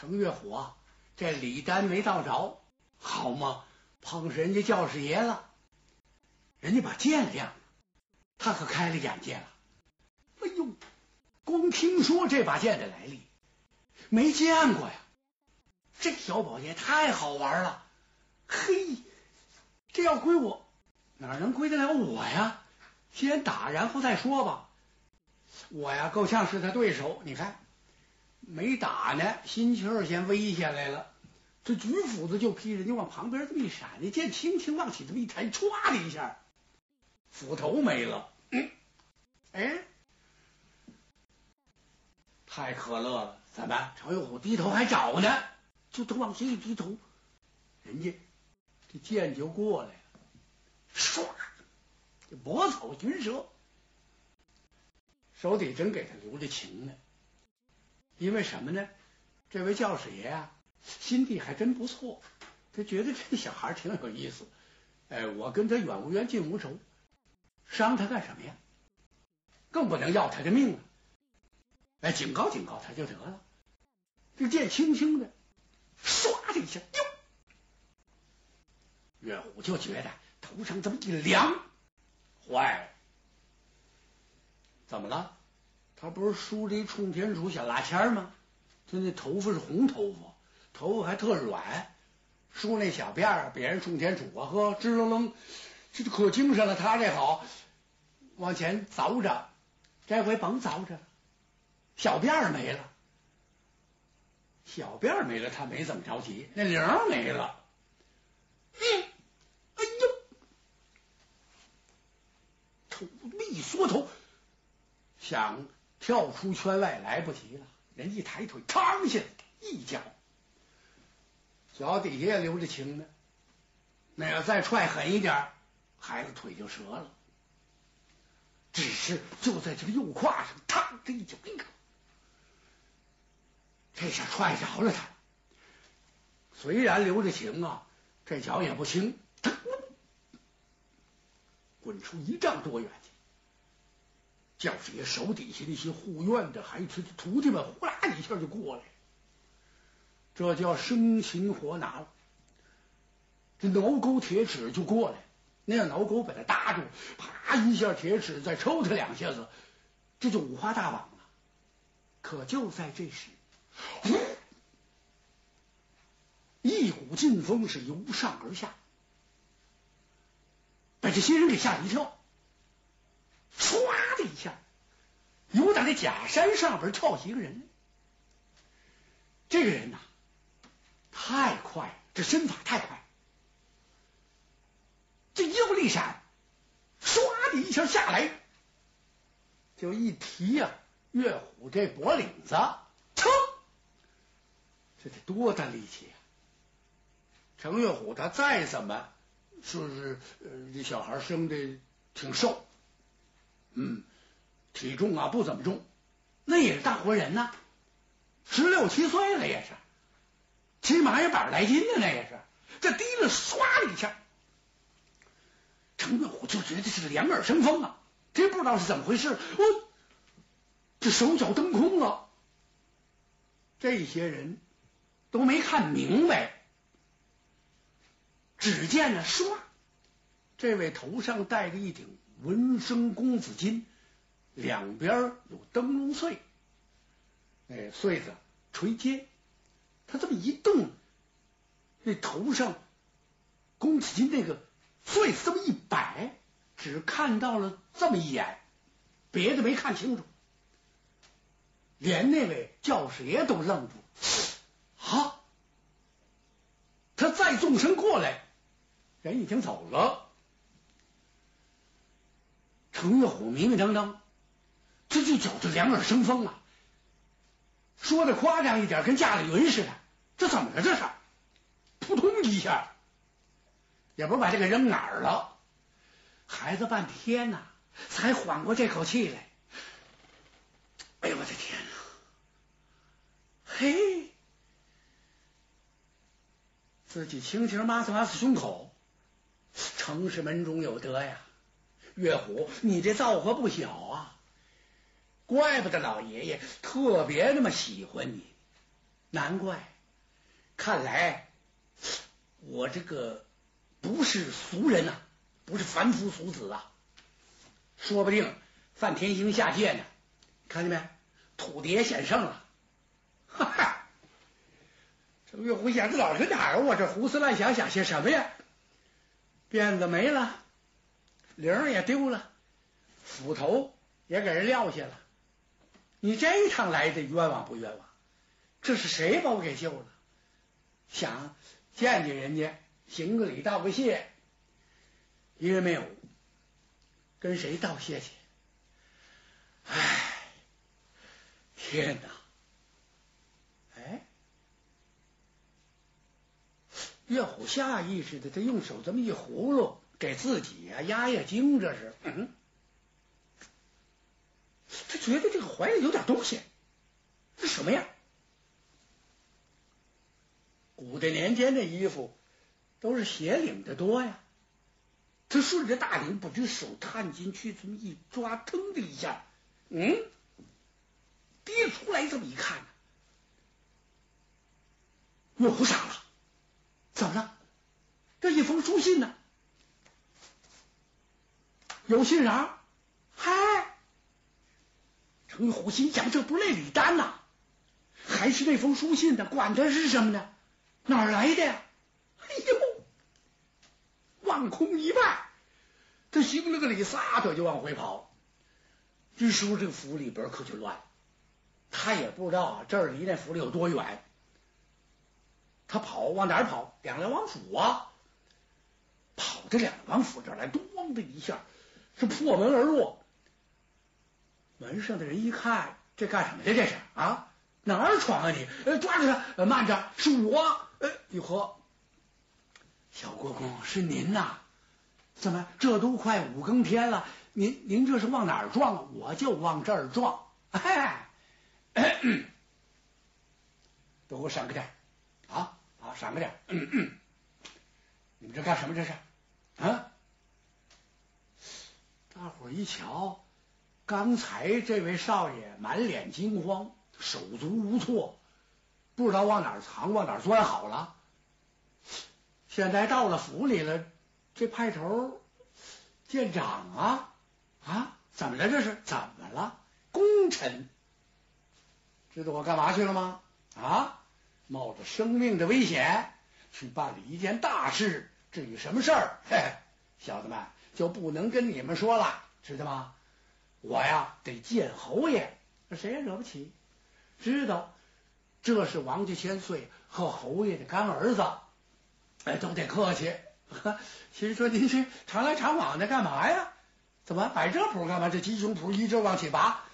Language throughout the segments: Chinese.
程月虎啊，这礼单没到着，好嘛，碰上人家教师爷了，人家把剑亮了，他可开了眼界了。哎呦，光听说这把剑的来历，没见过呀。这小宝剑太好玩了，嘿，这要归我，哪能归得了我呀？先打，然后再说吧。我呀，够呛是他对手。你看，没打呢，心气儿先微下来了。这举斧子就劈，人家往旁边这么一闪，那剑轻轻往起这么一抬，歘的一下，斧头没了。嗯，哎，太可乐了！怎么，程玉虎低头还找呢？就都往下一低头，人家这剑就过来了，唰，这博草寻蛇，手底真给他留着情呢。因为什么呢？这位教师爷啊，心地还真不错，他觉得这小孩挺有意思。哎，我跟他远无冤近无仇，伤他干什么呀？更不能要他的命啊！哎，警告警告他就得了。这剑轻轻的。唰的一下，哟！岳虎就觉得头上这么一凉，坏了，怎么了？他不是梳了一冲天杵小拉签吗？他那头发是红头发，头发还特软，梳那小辫儿，别人冲天杵啊，呵，吱楞楞，这可精神了。他这好，往前凿着，这回甭凿着，小辫儿没了。小辫儿没了，他没怎么着急。那铃儿没了，嗯，哎呦，头一缩头，想跳出圈外来不及了。人一抬腿，嘡下一脚，脚底下也留着情呢。那要再踹狠一点，孩子腿就折了。只是就在这个右胯上，嘡这一脚，哎呀！这下踹着了他，虽然留着情啊，这脚也不轻，腾，滚出一丈多远去。教师爷手底下那些护院的、还是徒弟们，呼啦一下就过来，这叫生擒活拿了。这挠钩铁齿就过来，那样挠钩把他搭住，啪一下铁齿再抽他两下子，这就五花大绑了。可就在这时。呼！一股劲风是由上而下，把这些人给吓了一跳。唰的一下，由打那假山上边跳起一个人。这个人呐，太快，这身法太快，这一步一闪，唰的一下下来，就一提呀，岳虎这脖领子，噌！这得多大力气啊！程月虎他再怎么说是，这小孩生的挺瘦，嗯，体重啊不怎么重，那也是大活人呐，十六七岁了也是，起码也百来斤呢，那也是。这提了唰的一下，程月虎就觉得是两耳生风啊，真不知道是怎么回事，我这手脚蹬空了，这些人。都没看明白，只见呢，唰，这位头上戴着一顶文生公子金，两边有灯笼穗，哎，穗子垂肩，他这么一动，那头上公子金那个穗子这么一摆，只看到了这么一眼，别的没看清楚，连那位教师爷都愣住。啊！他再纵身过来，人已经走了。程月虎迷迷瞪瞪，这就觉着两耳生风啊！说的夸张一点，跟驾了云似的。这怎么了？这是扑通一下，也不知道把这个扔哪儿了。孩子半天呐，才缓过这口气来。哎呦，我的天呐！嘿！自己轻轻抹擦抹擦胸口，城市门中有德呀，岳虎，你这造化不小啊！怪不得老爷爷特别那么喜欢你。难怪，看来我这个不是俗人呐，不是凡夫俗子啊，说不定范天星下界呢。看见没？土地也显圣了。哈哈，这岳虎眼子老是哪儿？我这胡思乱想想些什么呀？辫子没了，铃也丢了，斧头也给人撂下了。你这一趟来的冤枉不冤枉？这是谁把我给救了？想见见人家，行个礼，道个谢，一人没有，跟谁道谢去？唉，天哪！哎，岳虎下意识的，他用手这么一葫芦，给自己呀压压惊，这是。嗯，他觉得这个怀里有点东西，是什么呀？古代年间的衣服都是斜领的多呀，他顺着大领，把这手探进去，这么一抓，腾的一下，嗯，跌出来，这么一看，岳虎傻了，怎么了？这一封书信呢？有信啥？嗨，程虎心想，这不赖李丹呐？还是那封书信呢？管他是什么呢？哪儿来的呀？哎呦，望空一拜，他行了个礼，撒腿就往回跑。这时候，这个府里边可就乱了。他也不知道这儿离那府里有多远。他跑往哪儿跑？两梁王府啊！跑到两梁王府这来，咣的一下是破门而入。门上的人一看，这干什么的？这是啊？哪儿闯啊你？呃抓住他！慢着，是我。呃，玉和，小国公是您呐？怎么这都快五更天了？您您这是往哪儿撞啊？我就往这儿撞。哎，都给我闪开点！啊啊，闪开点！你们这干什么？这是啊？大伙一瞧，刚才这位少爷满脸惊慌，手足无措。不知道往哪儿藏，往哪儿钻好了。现在到了府里了，这派头见长啊啊！怎么了？这是怎么了？功臣知道我干嘛去了吗？啊！冒着生命的危险去办理一件大事，至于什么事儿，嘿嘿，小子们就不能跟你们说了，知道吗？我呀得见侯爷，谁也惹不起。知道。这是王家千岁和侯爷的干儿子，哎，都得客气。心说您是常来常往的，干嘛呀？怎么摆这谱干嘛？这鸡胸脯一直往起拔，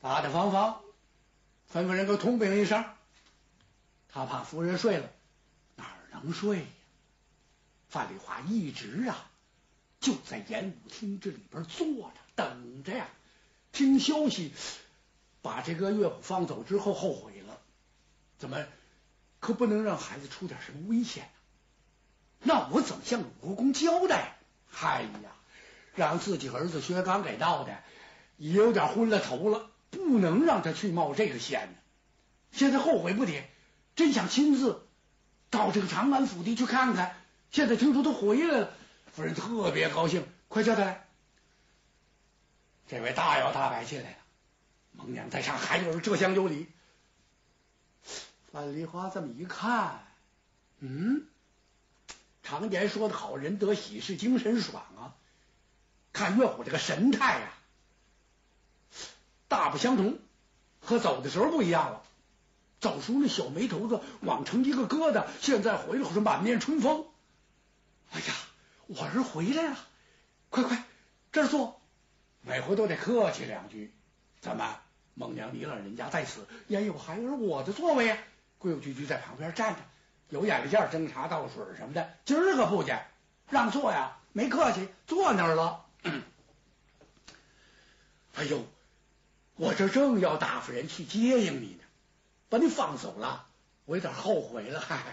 大大方方，吩咐人给我通禀一声。他怕夫人睡了，哪能睡呀？范丽华一直啊就在演武厅这里边坐着，等着呀，听消息。把这个岳虎放走之后，后悔了。怎么可不能让孩子出点什么危险呢？那我怎么向鲁国公交代？哎呀，让自己儿子薛刚给闹的也有点昏了头了，不能让他去冒这个险呢。现在后悔不迭，真想亲自到这个长安府邸去看看。现在听说他回来了，夫人特别高兴，快叫他来。这位大摇大摆进来了，蒙娘在上，还有人这厢有礼。范梨花这么一看，嗯，常言说的好，人得喜事精神爽啊。看岳虎这个神态呀，大不相同，和走的时候不一样了。走时候那小眉头子往成一个疙瘩，现在回来后是满面春风。哎呀，我儿回来了，快快这儿坐，每回都得客气两句。怎么，孟娘你老人家在此，焉有孩儿我的座位呀？规规矩矩在旁边站着，有眼力见斟茶倒水什么的。今儿个不见，让座呀，没客气，坐那儿了。哎呦，我这正要打发人去接应你呢，把你放走了，我有点后悔了。嗨，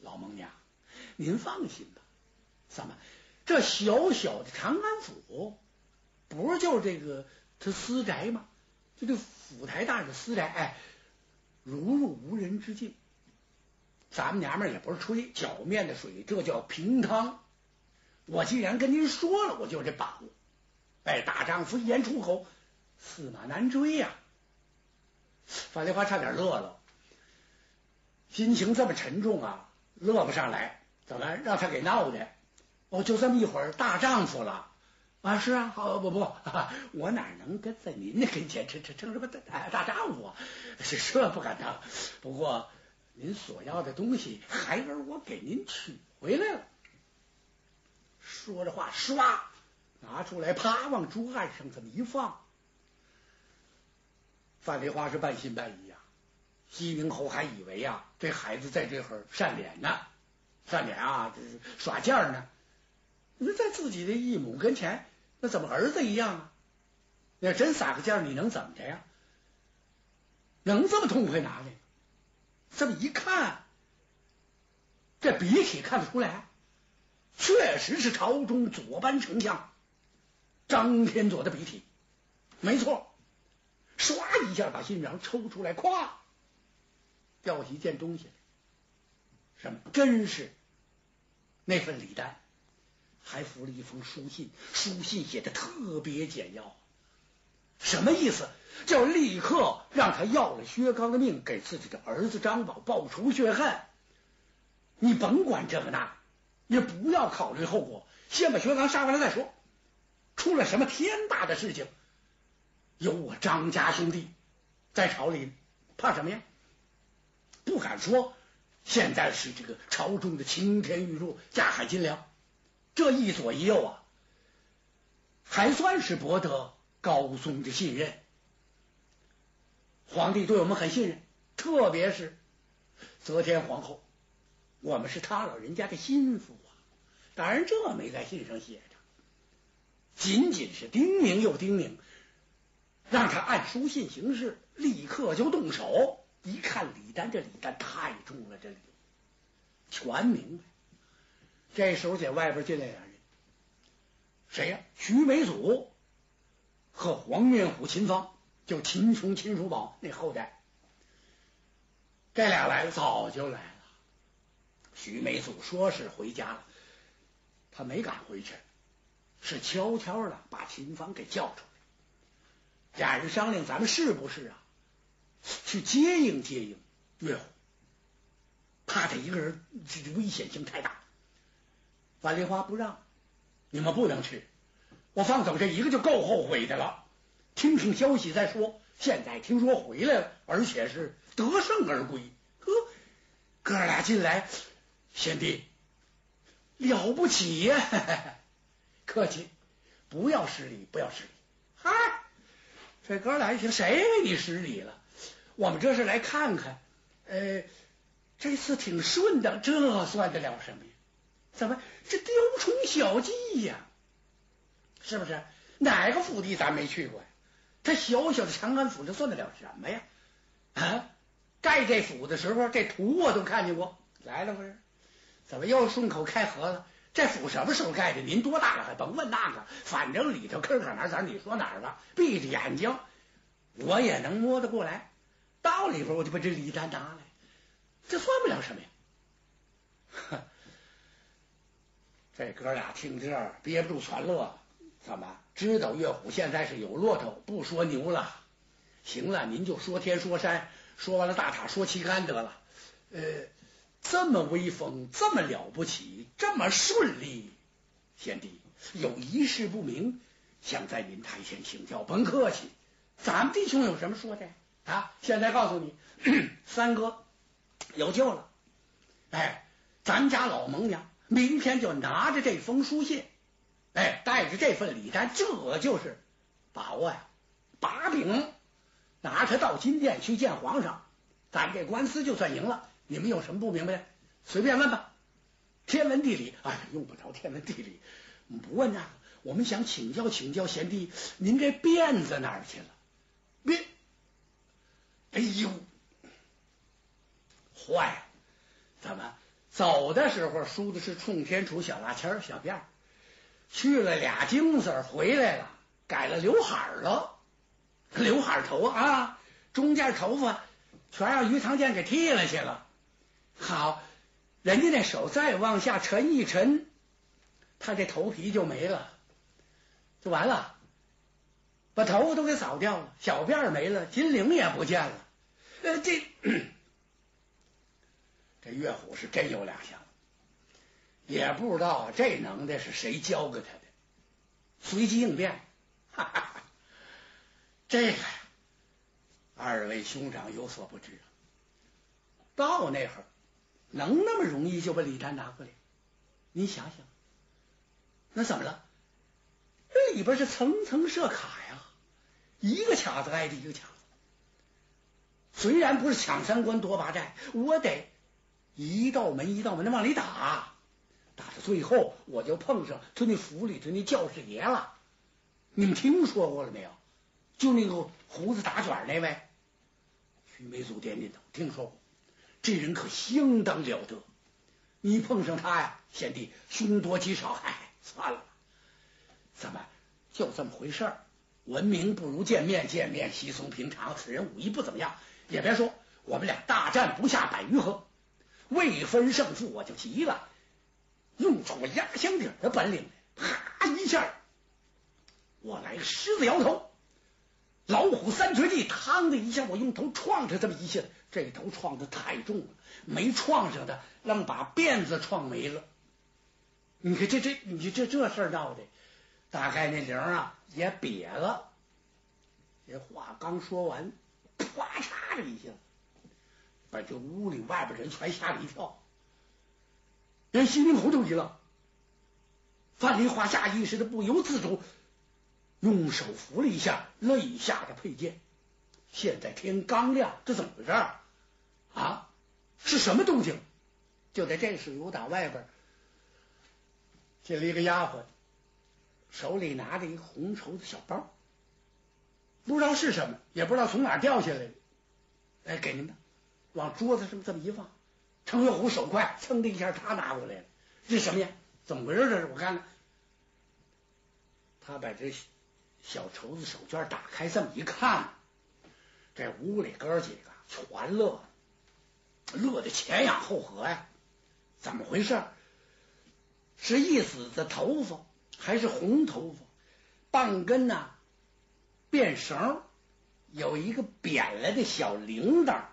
老孟娘，您放心吧。怎么，这小小的长安府，不是就这个他私宅吗？就这府台大人的私宅，哎。如入无人之境。咱们娘们儿也不是吹脚面的水，这叫平汤。我既然跟您说了，我就这把握。哎，大丈夫一言出口，驷马难追呀！范丽花差点乐了，心情这么沉重啊，乐不上来。怎么让他给闹的？哦，就这么一会儿，大丈夫了啊！是啊，好不不，我哪能跟在您那跟前称称称什么大大丈夫啊？是这不敢当。不过您所要的东西，孩儿我给您取回来了。说着话，唰拿出来，啪往桌案上这么一放。范梨花是半信半疑呀。西宁侯还以为呀，这孩子在这会儿善脸呢。善脸啊，这耍贱呢！你说在自己的义母跟前，那怎么儿子一样啊？要真撒个娇，你能怎么着呀？能这么痛快拿来？这么一看，这笔体看得出来，确实是朝中左班丞相张天佐的笔体，没错。唰一下把信札抽出来，咵掉一件东西。什么？真是那份礼单，还附了一封书信，书信写的特别简要。什么意思？叫立刻让他要了薛刚的命，给自己的儿子张宝报仇雪恨。你甭管这个那，也不要考虑后果，先把薛刚杀完了再说。出了什么天大的事情，有我张家兄弟在朝里，怕什么呀？不敢说。现在是这个朝中的青天玉柱、架海金梁，这一左一右啊，还算是博得高宗的信任。皇帝对我们很信任，特别是则天皇后，我们是他老人家的心腹啊。当然，这没在信上写着，仅仅是叮咛又叮咛，让他按书信行事，立刻就动手。一看李丹，这李丹太重了，这李全明白。这时候在外边进来俩人，谁呀？徐美祖和黄面虎秦芳，就秦琼、秦叔宝那后代。这俩来了，早就来了。徐美祖说是回家了，他没敢回去，是悄悄的把秦芳给叫出来。俩人商量，咱们是不是啊？去接应接应岳虎，怕他一个人，这危险性太大。万丽花不让，你们不能去，我放走这一个就够后悔的了。听听消息再说。现在听说回来了，而且是得胜而归。呵，哥俩进来，贤弟了不起呀！客气，不要失礼，不要失礼。嗨，这哥俩一听，谁给你失礼了？我们这是来看看，呃，这次挺顺当，这算得了什么呀？怎么这雕虫小技呀？是不是？哪个府邸咱没去过呀？他小小的长安府，这算得了什么呀？啊，盖这府的时候，这图我都看见过。来了不是？怎么又顺口开河了？这府什么时候盖的？您多大了？还甭问那个，反正里头坑坎哪儿你说哪儿吧。闭着眼睛，我也能摸得过来。到里边我就把这礼单拿来，这算不了什么呀。这哥俩听这儿憋不住全乐，怎么知道岳虎现在是有骆驼，不说牛了？行了，您就说天说山，说完了大塔说旗杆得了。呃，这么威风，这么了不起，这么顺利，贤弟有一事不明，想在您台前请教。甭客气，咱们弟兄有什么说的？啊！现在告诉你，三哥有救了。哎，咱家老蒙娘明天就拿着这封书信，哎，带着这份礼单，这就是把握呀，把柄，拿他到金殿去见皇上，咱这官司就算赢了。你们有什么不明白的，随便问吧。天文地理，哎，用不着天文地理，不问那个。我们想请教请教贤弟，您这辫子哪儿去了？辫。哎呦，坏了！怎么走的时候梳的是冲天杵小拉签小辫儿去了俩金子回来了，改了刘海了，刘海头啊，中间头发全让于长健给剃了去了。好，人家那手再往下沉一沉，他这头皮就没了，就完了，把头发都给扫掉了，小辫儿没了，金领也不见了。呃，这 这岳虎是真有两下子也不知道这能耐是谁教给他的，随机应变。哈哈哈，这个，二位兄长有所不知，到那会儿能那么容易就把李丹拿过来？你想想，那怎么了？这里边是层层设卡呀，一个卡子挨着一个卡子。虽然不是抢三关夺八寨，我得一道门一道门的往里打。打到最后，我就碰上他那府里头那教士爷了。你们听说过了没有？就那个胡子打卷那位。徐梅祖点点头，听说过。这人可相当了得。你碰上他呀，贤弟凶多吉少。嗨，算了，怎么就这么回事儿？闻名不如见面，见面稀松平常。此人武艺不怎么样，也别说，我们俩大战不下百余合，未分胜负，我就急了。用出我压箱底的本领，啪一下，我来个狮子摇头，老虎三绝技，嘡的一下，我用头撞上这么一下，这头撞的太重了，没撞上的，愣把辫子撞没了。你看这这，你这这事闹的，大概那铃啊也瘪了。这话刚说完，啪嚓的一下，把这屋里外边人全吓了一跳。连西明侯都急了，范蠡华下意识的不由自主用手扶了一下肋下的佩剑。现在天刚亮，这怎么回事啊？是什么动静？就在这时，有打外边进来一个丫鬟，手里拿着一个红绸的小包，不知道是什么，也不知道从哪掉下来的。哎，给您吧，往桌子上这么一放。程月虎手快，噌的一下，他拿过来了。这什么呀？怎么回事？这是我看看。他把这小绸子手绢打开，这么一看，这屋里哥几个全乐，乐的前仰后合呀。怎么回事？是一死的头发，还是红头发？半根呐，辫绳有一个扁了的小铃铛。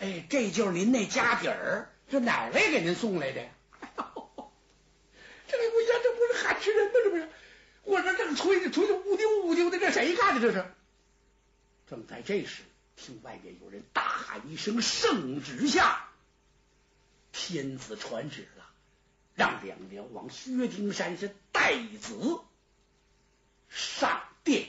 哎，这就是您那家底儿，这哪位给您送来的？这不呀，这不是喊吃人吗？这不是，我这正吹着吹着，呜丢呜丢的，这谁干的？这是。正在这时，听外面有人大喊一声：“圣旨下！”天子传旨了，让两辽王薛丁山是代子上殿